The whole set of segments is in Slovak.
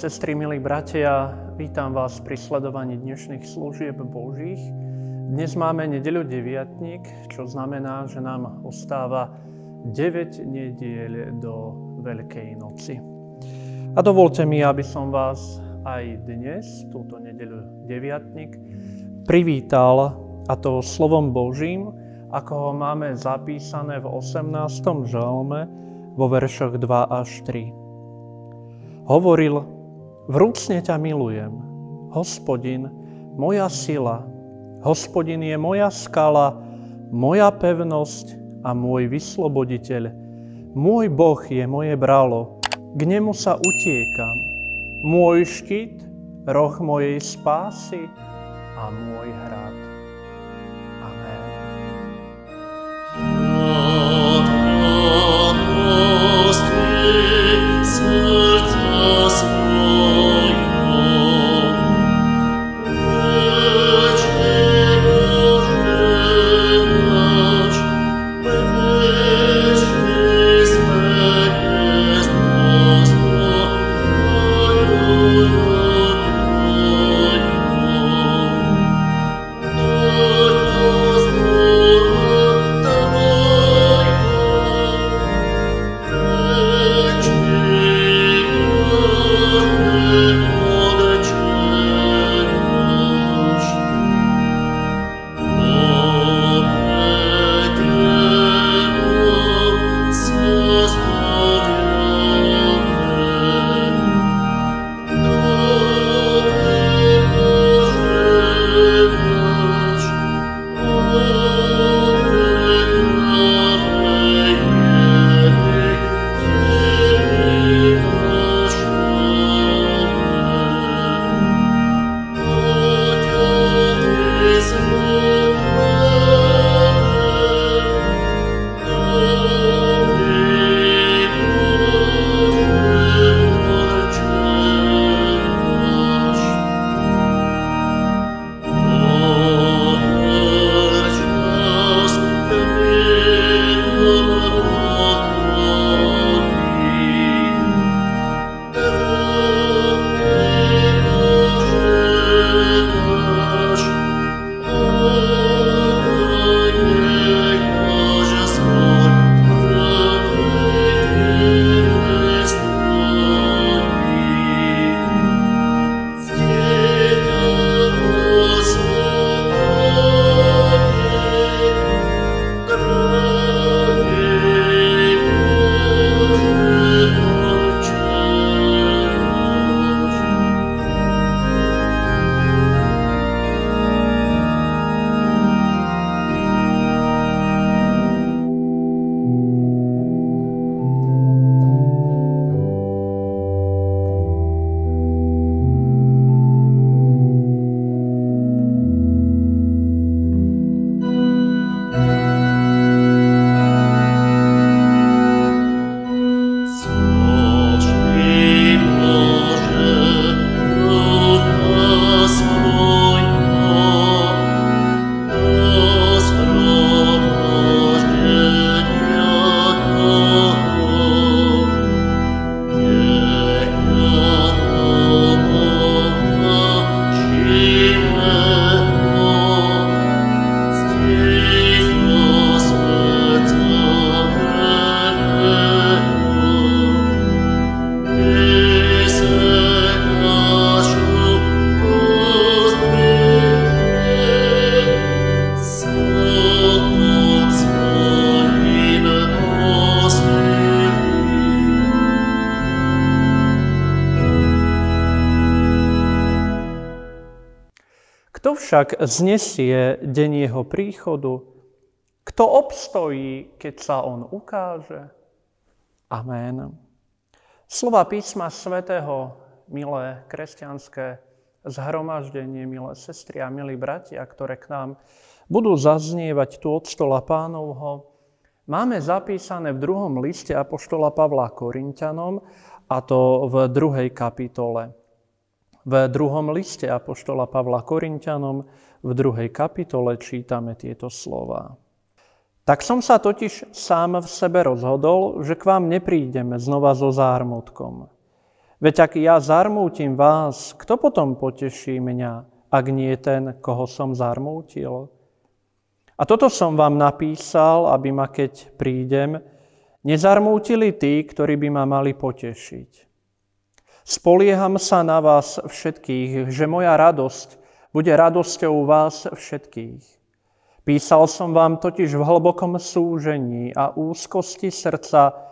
Sestry, milí bratia, vítam vás pri sledovaní dnešných služieb Božích. Dnes máme nedeľu deviatník, čo znamená, že nám ostáva 9 nediel do Veľkej noci. A dovolte mi, aby som vás aj dnes, túto nedeľu deviatník, privítal a to slovom Božím, ako ho máme zapísané v 18. žalme vo veršoch 2 až 3. Hovoril, vrúcne ťa milujem, hospodin, moja sila, hospodin je moja skala, moja pevnosť a môj vysloboditeľ. Môj Boh je moje bralo, k nemu sa utiekam. Môj štít, roh mojej spásy a môj hrad. Znesie deň jeho príchodu? Kto obstojí, keď sa on ukáže? Amen. Slova písma svätého, milé kresťanské zhromaždenie, milé sestry a milí bratia, ktoré k nám budú zaznievať tu od stola pánovho, máme zapísané v druhom liste Apoštola Pavla Korintianom, a to v druhej kapitole. V druhom liste Apoštola Pavla Korintianom v druhej kapitole čítame tieto slova. Tak som sa totiž sám v sebe rozhodol, že k vám neprídeme znova so zármutkom. Veď ak ja zarmútim vás, kto potom poteší mňa, ak nie ten, koho som zarmútil? A toto som vám napísal, aby ma, keď prídem, nezarmútili tí, ktorí by ma mali potešiť. Spolieham sa na vás všetkých, že moja radosť bude radosťou vás všetkých. Písal som vám totiž v hlbokom súžení a úzkosti srdca,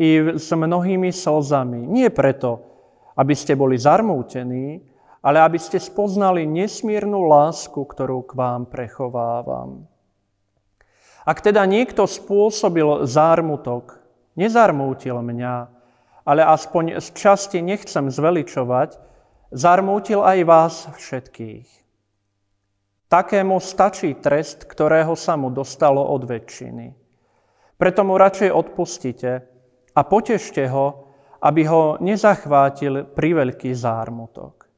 i s mnohými slzami. Nie preto, aby ste boli zarmútení, ale aby ste spoznali nesmírnu lásku, ktorú k vám prechovávam. Ak teda niekto spôsobil zármutok, nezarmútil mňa, ale aspoň z časti nechcem zveličovať, zarmútil aj vás všetkých. Takému stačí trest, ktorého sa mu dostalo od väčšiny. Preto mu radšej odpustite, a potešte ho, aby ho nezachvátil priveľký zármutok.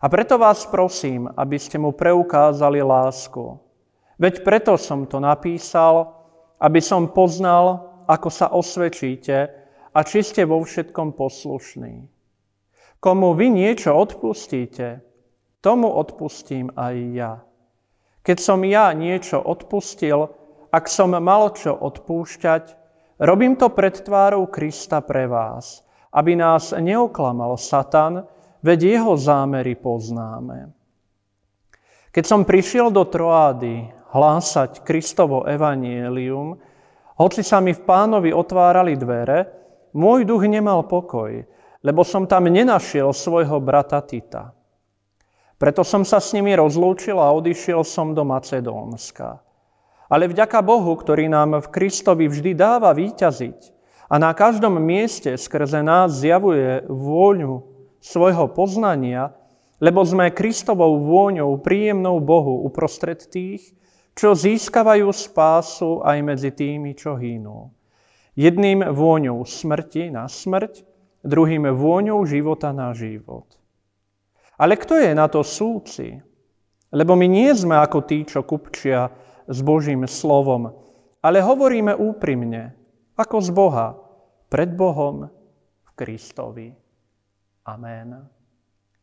A preto vás prosím, aby ste mu preukázali lásku. Veď preto som to napísal, aby som poznal, ako sa osvedčíte a či ste vo všetkom poslušní. Komu vy niečo odpustíte, tomu odpustím aj ja. Keď som ja niečo odpustil, ak som mal čo odpúšťať, Robím to pred tvárou Krista pre vás, aby nás neoklamal Satan, veď jeho zámery poznáme. Keď som prišiel do Troády hlásať Kristovo evanielium, hoci sa mi v pánovi otvárali dvere, môj duch nemal pokoj, lebo som tam nenašiel svojho brata Tita. Preto som sa s nimi rozlúčil a odišiel som do Macedónska. Ale vďaka Bohu, ktorý nám v Kristovi vždy dáva výťaziť a na každom mieste skrze nás zjavuje vôňu svojho poznania, lebo sme Kristovou vôňou príjemnou Bohu uprostred tých, čo získavajú spásu aj medzi tými, čo hynú. Jedným vôňou smrti na smrť, druhým vôňou života na život. Ale kto je na to súci? Lebo my nie sme ako tí, čo kupčia s Božím slovom, ale hovoríme úprimne, ako z Boha, pred Bohom v Kristovi. Amen.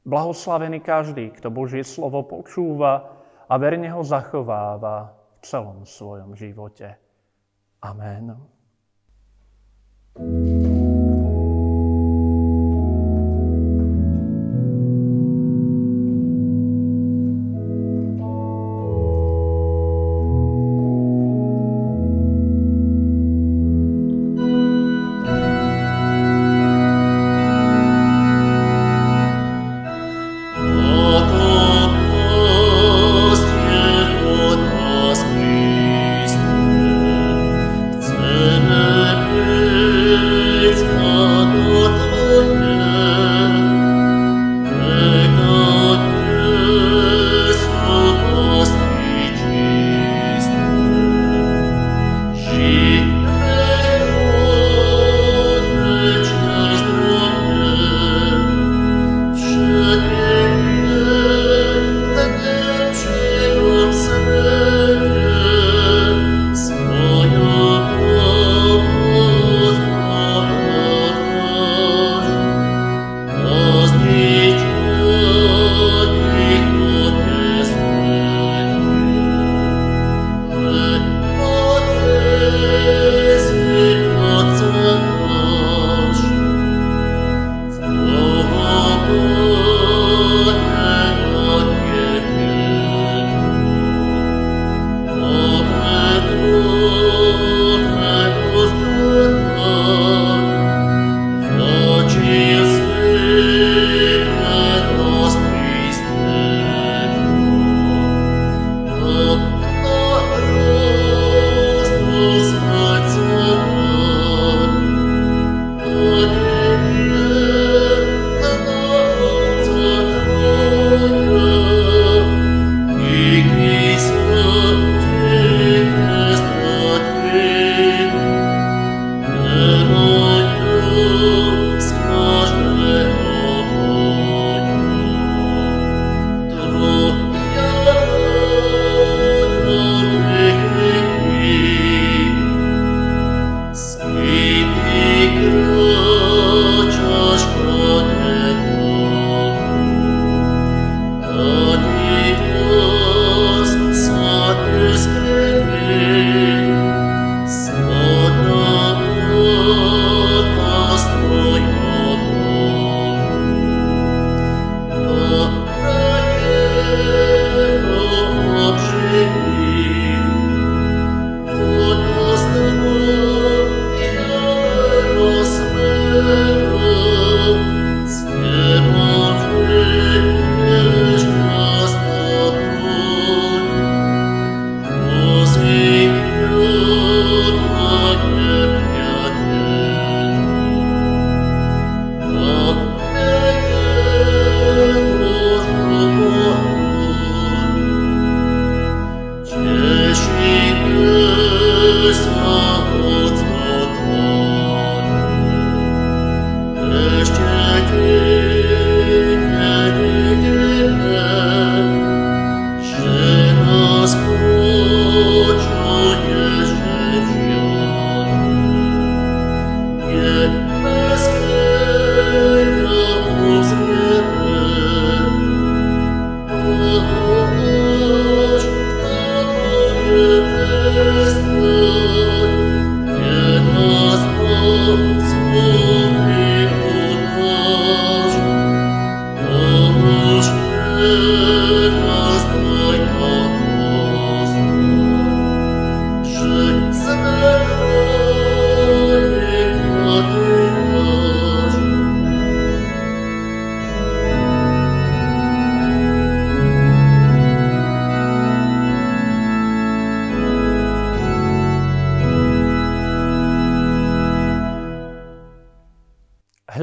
Blahoslavený každý, kto Božie slovo počúva a verne ho zachováva v celom svojom živote. Amen. thank you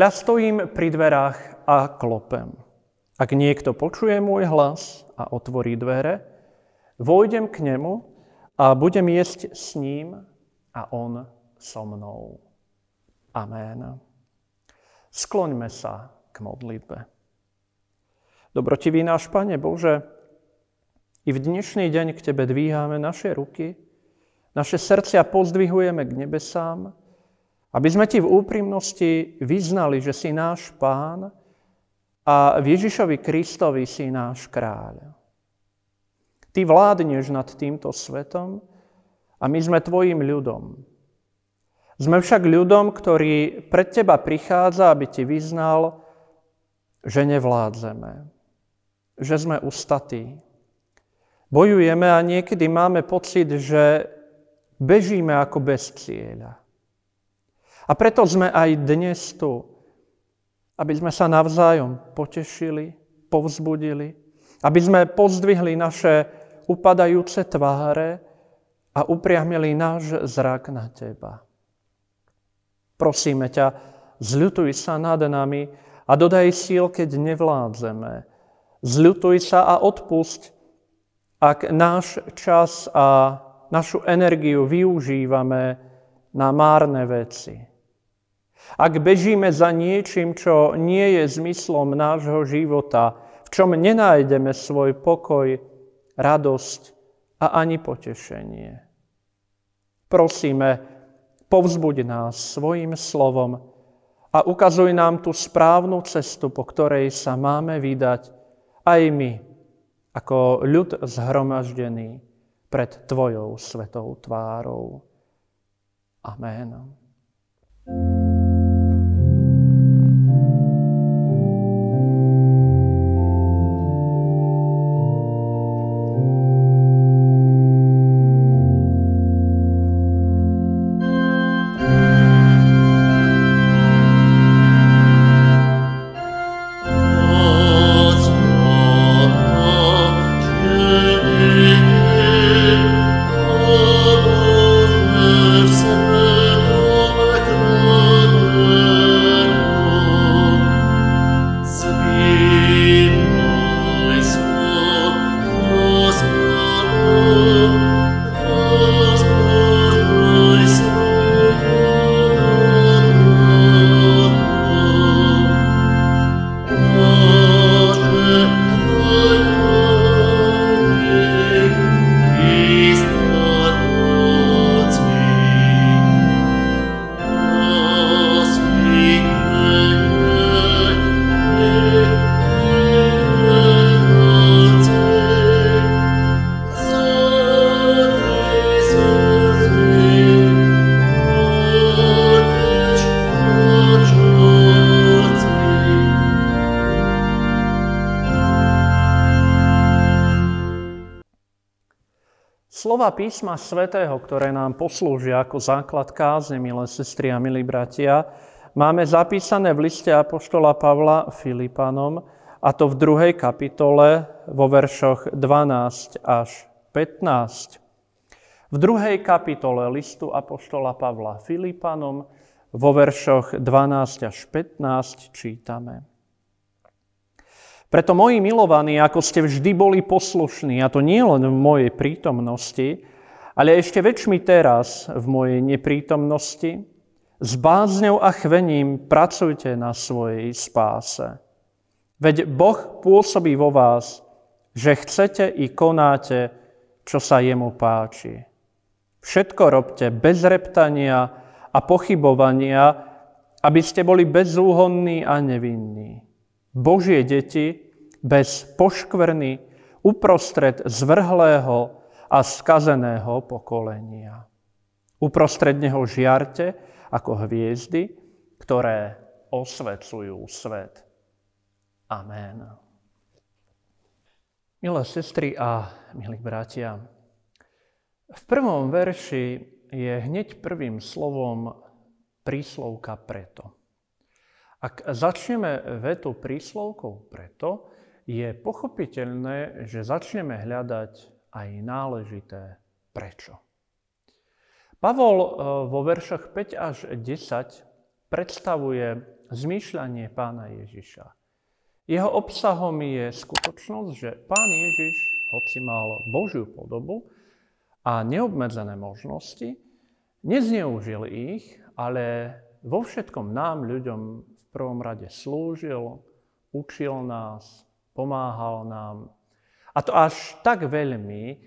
Hľa stojím pri dverách a klopem. Ak niekto počuje môj hlas a otvorí dvere, vojdem k nemu a budem jesť s ním a on so mnou. Amen. Skloňme sa k modlitbe. Dobrotivý náš Pane Bože, i v dnešný deň k Tebe dvíhame naše ruky, naše srdcia pozdvihujeme k nebesám, aby sme ti v úprimnosti vyznali, že si náš pán a v Ježišovi Kristovi si náš kráľ. Ty vládneš nad týmto svetom a my sme tvojim ľudom. Sme však ľudom, ktorý pred teba prichádza, aby ti vyznal, že nevládzeme, že sme ustatí. Bojujeme a niekedy máme pocit, že bežíme ako bez cieľa. A preto sme aj dnes tu, aby sme sa navzájom potešili, povzbudili, aby sme pozdvihli naše upadajúce tváre a upriamili náš zrak na Teba. Prosíme ťa, zľutuj sa nad nami a dodaj síl, keď nevládzeme. Zľutuj sa a odpusť, ak náš čas a našu energiu využívame na márne veci. Ak bežíme za niečím, čo nie je zmyslom nášho života, v čom nenájdeme svoj pokoj, radosť a ani potešenie. Prosíme, povzbuď nás svojim slovom a ukazuj nám tú správnu cestu, po ktorej sa máme vydať aj my, ako ľud zhromaždený pred Tvojou svetou tvárou. Amen. Slova písma svätého, ktoré nám poslúžia ako základ kázne, milé sestry a milí bratia, máme zapísané v liste Apoštola Pavla Filipanom, a to v druhej kapitole vo veršoch 12 až 15. V druhej kapitole listu Apoštola Pavla Filipanom vo veršoch 12 až 15 čítame. Preto, moji milovaní, ako ste vždy boli poslušní, a to nie len v mojej prítomnosti, ale ešte väčšmi teraz v mojej neprítomnosti, s bázňou a chvením pracujte na svojej spáse. Veď Boh pôsobí vo vás, že chcete i konáte, čo sa jemu páči. Všetko robte bez reptania a pochybovania, aby ste boli bezúhonní a nevinní. Božie deti, bez poškvrny uprostred zvrhlého a skazeného pokolenia. Uprostred neho žiarte ako hviezdy, ktoré osvecujú svet. Amen. Milé sestry a milí bratia, v prvom verši je hneď prvým slovom príslovka preto. Ak začneme vetu príslovkou preto, je pochopiteľné, že začneme hľadať aj náležité prečo. Pavol e, vo veršoch 5 až 10 predstavuje zmýšľanie pána Ježiša. Jeho obsahom je skutočnosť, že pán Ježiš, hoci mal Božiu podobu a neobmedzené možnosti, nezneužil ich, ale vo všetkom nám, ľuďom, prvom rade slúžil, učil nás, pomáhal nám. A to až tak veľmi,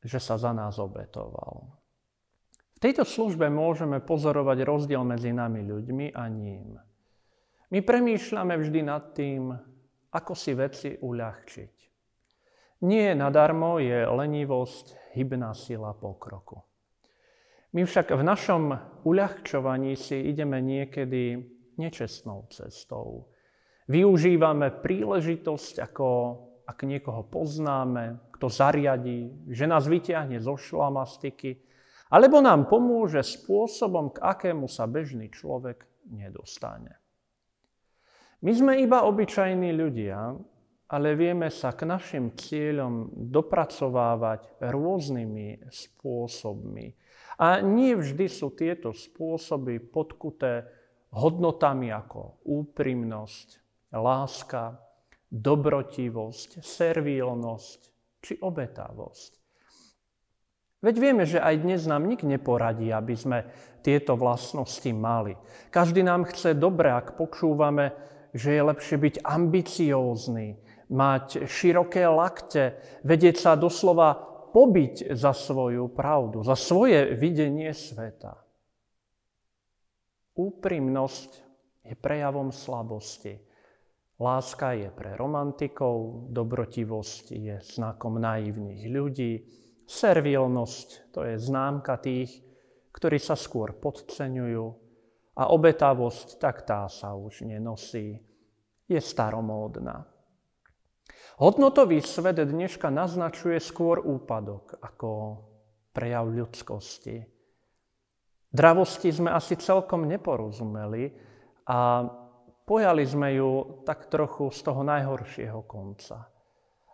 že sa za nás obetoval. V tejto službe môžeme pozorovať rozdiel medzi nami ľuďmi a ním. My premýšľame vždy nad tým, ako si veci uľahčiť. Nie nadarmo je lenivosť hybná sila pokroku. My však v našom uľahčovaní si ideme niekedy nečestnou cestou. Využívame príležitosť, ako ak niekoho poznáme, kto zariadí, že nás vyťahne zo šlamastiky, alebo nám pomôže spôsobom, k akému sa bežný človek nedostane. My sme iba obyčajní ľudia, ale vieme sa k našim cieľom dopracovávať rôznymi spôsobmi. A nie vždy sú tieto spôsoby podkuté hodnotami ako úprimnosť, láska, dobrotivosť, servílnosť či obetavosť. Veď vieme, že aj dnes nám nik neporadí, aby sme tieto vlastnosti mali. Každý nám chce dobre, ak počúvame že je lepšie byť ambiciózny, mať široké lakte, vedieť sa doslova pobiť za svoju pravdu, za svoje videnie sveta. Úprimnosť je prejavom slabosti. Láska je pre romantikov, dobrotivosť je znakom naivných ľudí, servilnosť to je známka tých, ktorí sa skôr podceňujú, a obetavosť, tak tá sa už nenosí. Je staromódna. Hodnotový svet dneška naznačuje skôr úpadok ako prejav ľudskosti. Dravosti sme asi celkom neporozumeli a pojali sme ju tak trochu z toho najhoršieho konca.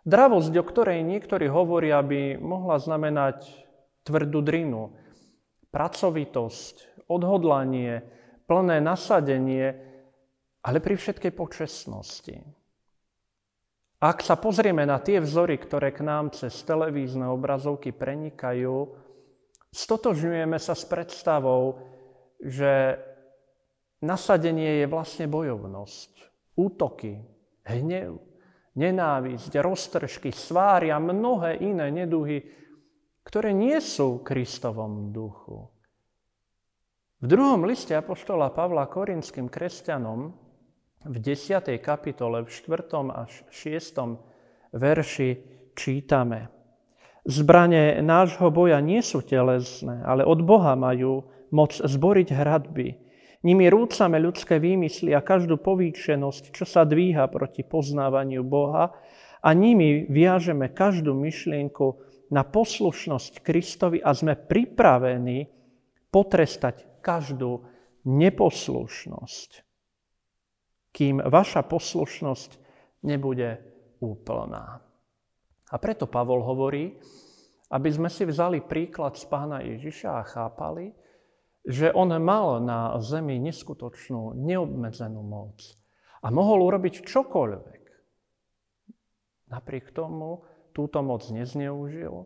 Dravosť, o ktorej niektorí hovoria, by mohla znamenať tvrdú drinu, pracovitosť, odhodlanie, plné nasadenie, ale pri všetkej počestnosti. Ak sa pozrieme na tie vzory, ktoré k nám cez televízne obrazovky prenikajú, stotožňujeme sa s predstavou, že nasadenie je vlastne bojovnosť, útoky, hnev, nenávisť, roztržky, svári a mnohé iné neduhy, ktoré nie sú Kristovom duchu. V druhom liste Apoštola Pavla korinským kresťanom v 10. kapitole v 4. až 6. verši čítame. Zbranie nášho boja nie sú telesné, ale od Boha majú moc zboriť hradby. Nimi rúcame ľudské výmysly a každú povýšenosť, čo sa dvíha proti poznávaniu Boha a nimi viažeme každú myšlienku na poslušnosť Kristovi a sme pripravení potrestať každú neposlušnosť, kým vaša poslušnosť nebude úplná. A preto Pavol hovorí, aby sme si vzali príklad z pána Ježiša a chápali, že on mal na zemi neskutočnú, neobmedzenú moc a mohol urobiť čokoľvek. Napriek tomu túto moc nezneužil,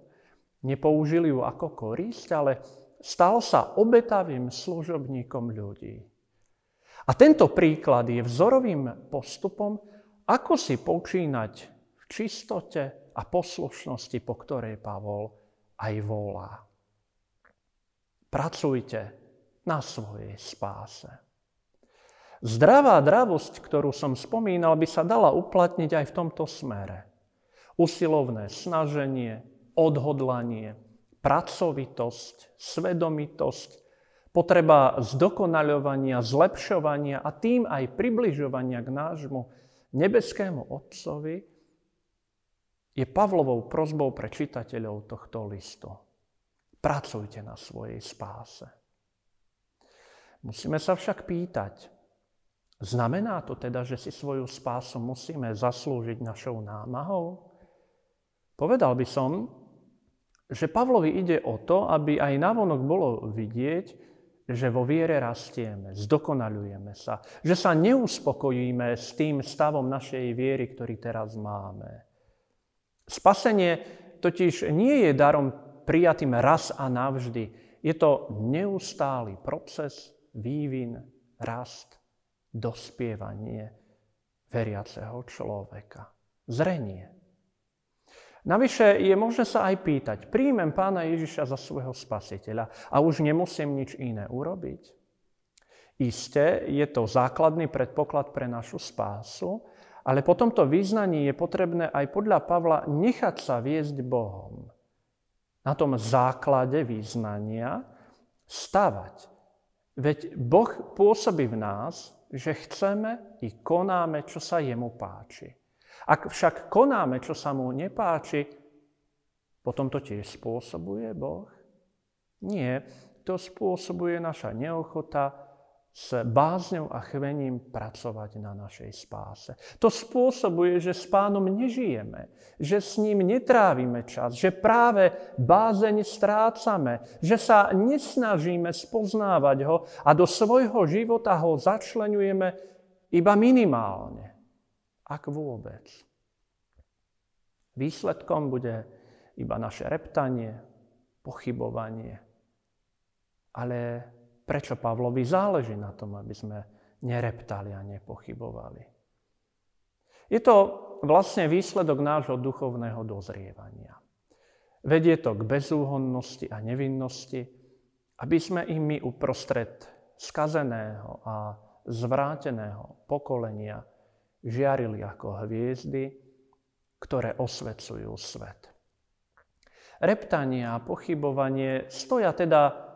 nepoužil ju ako korisť, ale stal sa obetavým služobníkom ľudí. A tento príklad je vzorovým postupom, ako si počínať v čistote a poslušnosti, po ktorej Pavol aj volá. Pracujte na svojej spáse. Zdravá dravosť, ktorú som spomínal, by sa dala uplatniť aj v tomto smere. Usilovné snaženie, odhodlanie, pracovitosť, svedomitosť, potreba zdokonaľovania, zlepšovania a tým aj približovania k nášmu nebeskému Otcovi je Pavlovou prozbou pre čitateľov tohto listu. Pracujte na svojej spáse. Musíme sa však pýtať, znamená to teda, že si svoju spásu musíme zaslúžiť našou námahou? Povedal by som, že Pavlovi ide o to, aby aj navonok bolo vidieť, že vo viere rastieme, zdokonalujeme sa, že sa neuspokojíme s tým stavom našej viery, ktorý teraz máme. Spasenie totiž nie je darom prijatým raz a navždy. Je to neustály proces, vývin, rast, dospievanie veriaceho človeka. Zrenie. Navyše je možné sa aj pýtať, príjmem pána Ježiša za svojho spasiteľa a už nemusím nič iné urobiť? Isté, je to základný predpoklad pre našu spásu, ale po tomto význaní je potrebné aj podľa Pavla nechať sa viesť Bohom. Na tom základe význania stavať. Veď Boh pôsobí v nás, že chceme i konáme, čo sa jemu páči. Ak však konáme, čo sa mu nepáči, potom to tiež spôsobuje Boh? Nie, to spôsobuje naša neochota s bázňou a chvením pracovať na našej spáse. To spôsobuje, že s pánom nežijeme, že s ním netrávime čas, že práve bázeň strácame, že sa nesnažíme spoznávať ho a do svojho života ho začlenujeme iba minimálne ak vôbec. Výsledkom bude iba naše reptanie, pochybovanie. Ale prečo Pavlovi záleží na tom, aby sme nereptali a nepochybovali? Je to vlastne výsledok nášho duchovného dozrievania. Vedie to k bezúhonnosti a nevinnosti, aby sme im my uprostred skazeného a zvráteného pokolenia žiarili ako hviezdy, ktoré osvecujú svet. Reptanie a pochybovanie stoja teda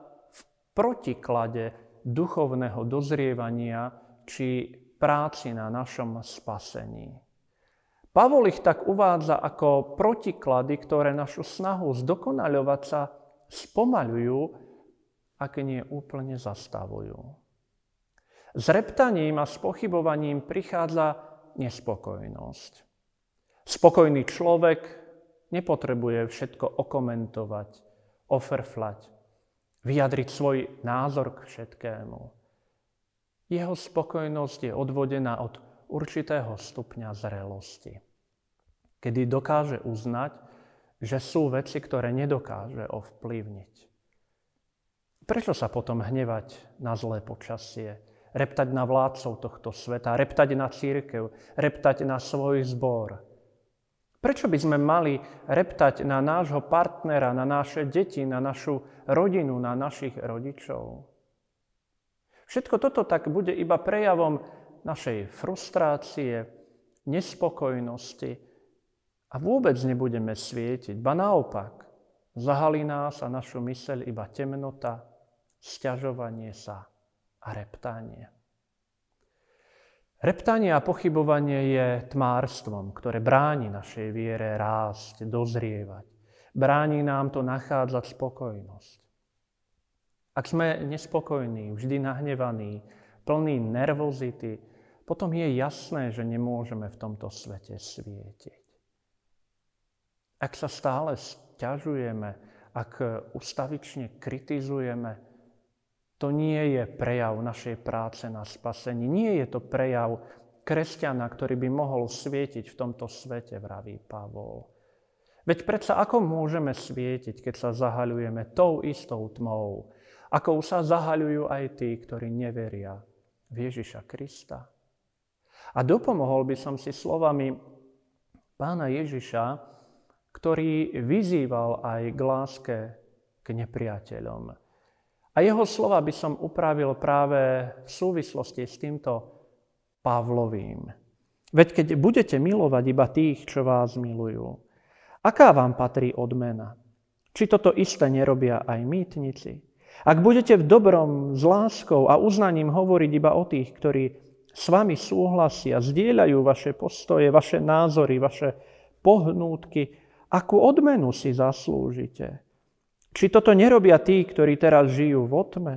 protiklade duchovného dozrievania či práci na našom spasení. Pavol ich tak uvádza ako protiklady, ktoré našu snahu zdokonaľovať sa spomaľujú, ak nie úplne zastavujú. S reptaním a s pochybovaním prichádza nespokojnosť. Spokojný človek nepotrebuje všetko okomentovať, ofrflať, vyjadriť svoj názor k všetkému. Jeho spokojnosť je odvodená od určitého stupňa zrelosti, kedy dokáže uznať, že sú veci, ktoré nedokáže ovplyvniť. Prečo sa potom hnevať na zlé počasie? reptať na vládcov tohto sveta, reptať na církev, reptať na svoj zbor. Prečo by sme mali reptať na nášho partnera, na naše deti, na našu rodinu, na našich rodičov? Všetko toto tak bude iba prejavom našej frustrácie, nespokojnosti a vôbec nebudeme svietiť, ba naopak, zahalí nás a našu myseľ iba temnota, sťažovanie sa a reptanie. Reptanie a pochybovanie je tmárstvom, ktoré bráni našej viere rásť, dozrievať. Bráni nám to nachádzať spokojnosť. Ak sme nespokojní, vždy nahnevaní, plní nervozity, potom je jasné, že nemôžeme v tomto svete svietiť. Ak sa stále stiažujeme, ak ustavične kritizujeme, to nie je prejav našej práce na spasení. Nie je to prejav kresťana, ktorý by mohol svietiť v tomto svete, vraví Pavol. Veď predsa ako môžeme svietiť, keď sa zahaľujeme tou istou tmou, ako sa zahaľujú aj tí, ktorí neveria v Ježiša Krista. A dopomohol by som si slovami pána Ježiša, ktorý vyzýval aj k láske k nepriateľom. A jeho slova by som upravil práve v súvislosti s týmto Pavlovým. Veď keď budete milovať iba tých, čo vás milujú, aká vám patrí odmena? Či toto isté nerobia aj mýtnici? Ak budete v dobrom s láskou a uznaním hovoriť iba o tých, ktorí s vami súhlasia, zdieľajú vaše postoje, vaše názory, vaše pohnútky, akú odmenu si zaslúžite? Či toto nerobia tí, ktorí teraz žijú v otme?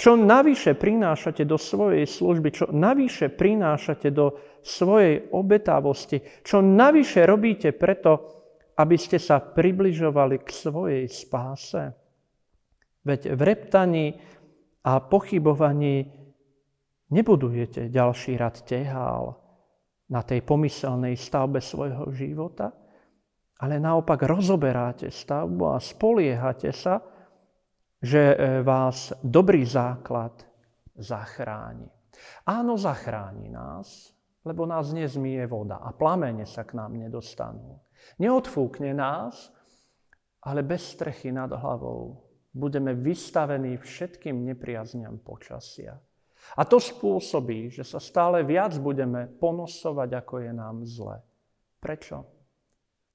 Čo navyše prinášate do svojej služby, čo navyše prinášate do svojej obetavosti, čo navyše robíte preto, aby ste sa približovali k svojej spáse? Veď v reptaní a pochybovaní nebudujete ďalší rad tehál na tej pomyselnej stavbe svojho života, ale naopak rozoberáte stavbu a spoliehate sa, že e, vás dobrý základ zachráni. Áno, zachráni nás, lebo nás nezmije voda a plamene sa k nám nedostanú. Neodfúkne nás, ale bez strechy nad hlavou budeme vystavení všetkým nepriazňam počasia. A to spôsobí, že sa stále viac budeme ponosovať, ako je nám zle. Prečo?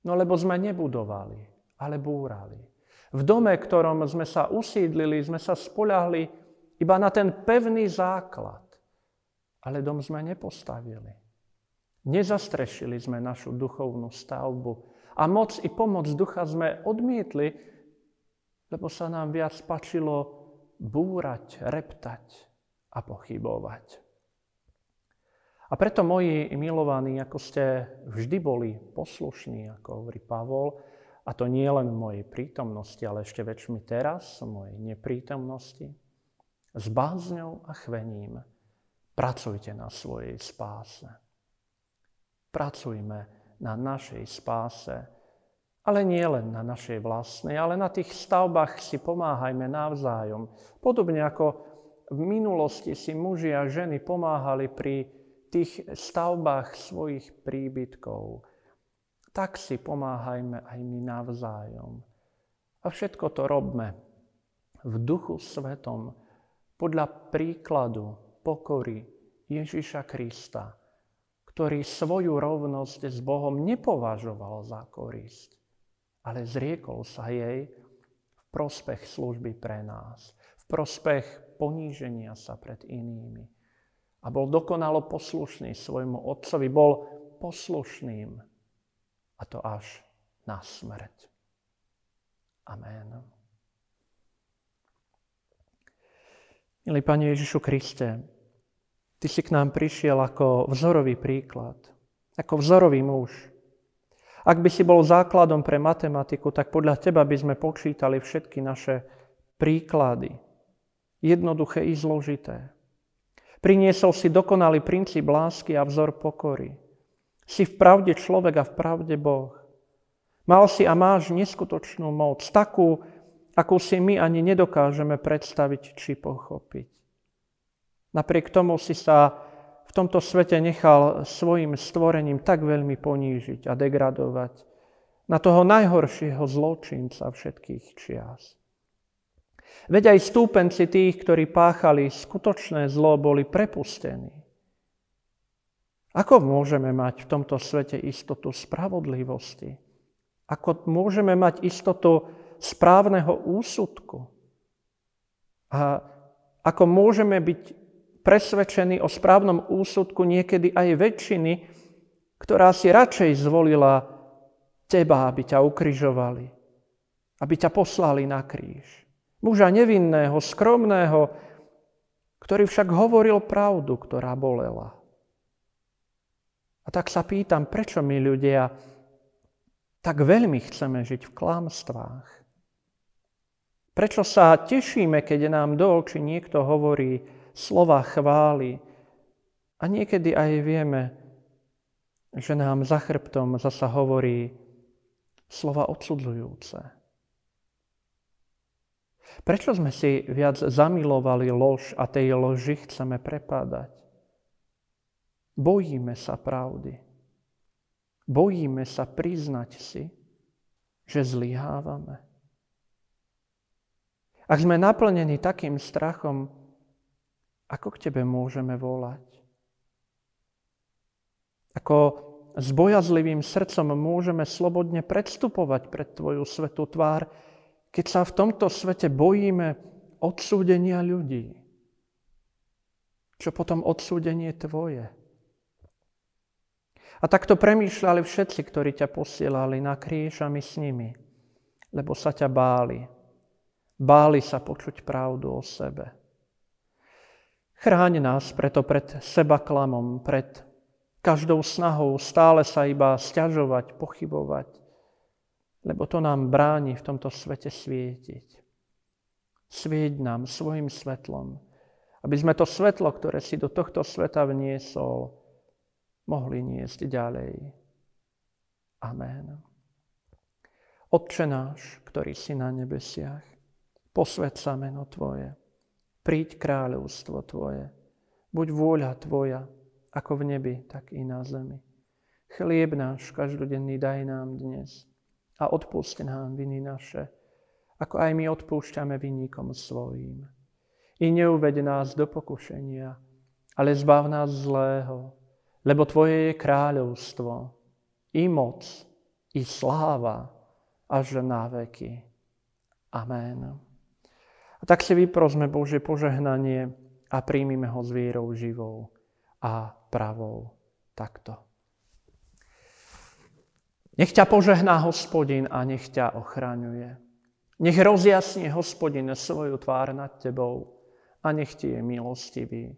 No lebo sme nebudovali, ale búrali. V dome, ktorom sme sa usídlili, sme sa spoľahli iba na ten pevný základ. Ale dom sme nepostavili. Nezastrešili sme našu duchovnú stavbu. A moc i pomoc ducha sme odmietli, lebo sa nám viac pačilo búrať, reptať a pochybovať. A preto, moji milovaní, ako ste vždy boli poslušní, ako hovorí Pavol, a to nie len v mojej prítomnosti, ale ešte väčšmi teraz, v mojej neprítomnosti, s bázňou a chvením, Pracujte na svojej spáse. Pracujme na našej spáse, ale nie len na našej vlastnej, ale na tých stavbách si pomáhajme navzájom. Podobne ako v minulosti si muži a ženy pomáhali pri tých stavbách svojich príbytkov, tak si pomáhajme aj my navzájom. A všetko to robme v duchu svetom, podľa príkladu pokory Ježiša Krista, ktorý svoju rovnosť s Bohom nepovažoval za korisť, ale zriekol sa jej v prospech služby pre nás, v prospech poníženia sa pred inými. A bol dokonalo poslušný svojmu otcovi, bol poslušným a to až na smrť. Amen. Milý Pane Ježišu Kriste, Ty si k nám prišiel ako vzorový príklad, ako vzorový muž. Ak by si bol základom pre matematiku, tak podľa teba by sme počítali všetky naše príklady. Jednoduché i zložité. Priniesol si dokonalý princíp lásky a vzor pokory. Si v pravde človek a v pravde Boh. Mal si a máš neskutočnú moc, takú, akú si my ani nedokážeme predstaviť či pochopiť. Napriek tomu si sa v tomto svete nechal svojim stvorením tak veľmi ponížiť a degradovať na toho najhoršieho zločinca všetkých čias. Veď aj stúpenci tých, ktorí páchali skutočné zlo, boli prepustení. Ako môžeme mať v tomto svete istotu spravodlivosti? Ako môžeme mať istotu správneho úsudku? A ako môžeme byť presvedčený o správnom úsudku niekedy aj väčšiny, ktorá si radšej zvolila teba, aby ťa ukrižovali, aby ťa poslali na kríž. Muža nevinného, skromného, ktorý však hovoril pravdu, ktorá bolela. A tak sa pýtam, prečo my ľudia tak veľmi chceme žiť v klamstvách? Prečo sa tešíme, keď nám do očí niekto hovorí, slova chvály. A niekedy aj vieme, že nám za chrbtom zasa hovorí slova odsudzujúce. Prečo sme si viac zamilovali lož a tej loži chceme prepádať? Bojíme sa pravdy. Bojíme sa priznať si, že zlyhávame. Ak sme naplnení takým strachom, ako k Tebe môžeme volať? Ako s bojazlivým srdcom môžeme slobodne predstupovať pred Tvoju svetú tvár, keď sa v tomto svete bojíme odsúdenia ľudí. Čo potom odsúdenie Tvoje? A takto premýšľali všetci, ktorí ťa posielali na kríž a my s nimi, lebo sa ťa báli. Báli sa počuť pravdu o sebe. Chráň nás preto pred seba klamom, pred každou snahou stále sa iba stiažovať, pochybovať, lebo to nám bráni v tomto svete svietiť. Svieť nám svojim svetlom, aby sme to svetlo, ktoré si do tohto sveta vniesol, mohli niesť ďalej. Amen. Otče náš, ktorý si na nebesiach, posved sa meno Tvoje, príď kráľovstvo Tvoje, buď vôľa Tvoja, ako v nebi, tak i na zemi. Chlieb náš každodenný daj nám dnes a odpust nám viny naše, ako aj my odpúšťame vinníkom svojím i neuved nás do pokušenia, ale zbav nás zlého, lebo Tvoje je kráľovstvo, i moc, i sláva, až na veky. Amen. A tak si vyprosme Bože požehnanie a príjmime ho s vierou živou a pravou takto. Nech ťa požehná hospodin a nech ťa ochraňuje. Nech rozjasnie hospodin svoju tvár nad tebou a nech ti je milostivý.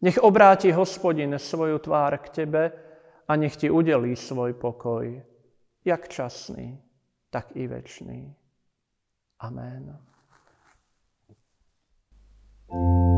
Nech obráti hospodin svoju tvár k tebe a nech ti udelí svoj pokoj, jak časný, tak i večný. Amen. thank you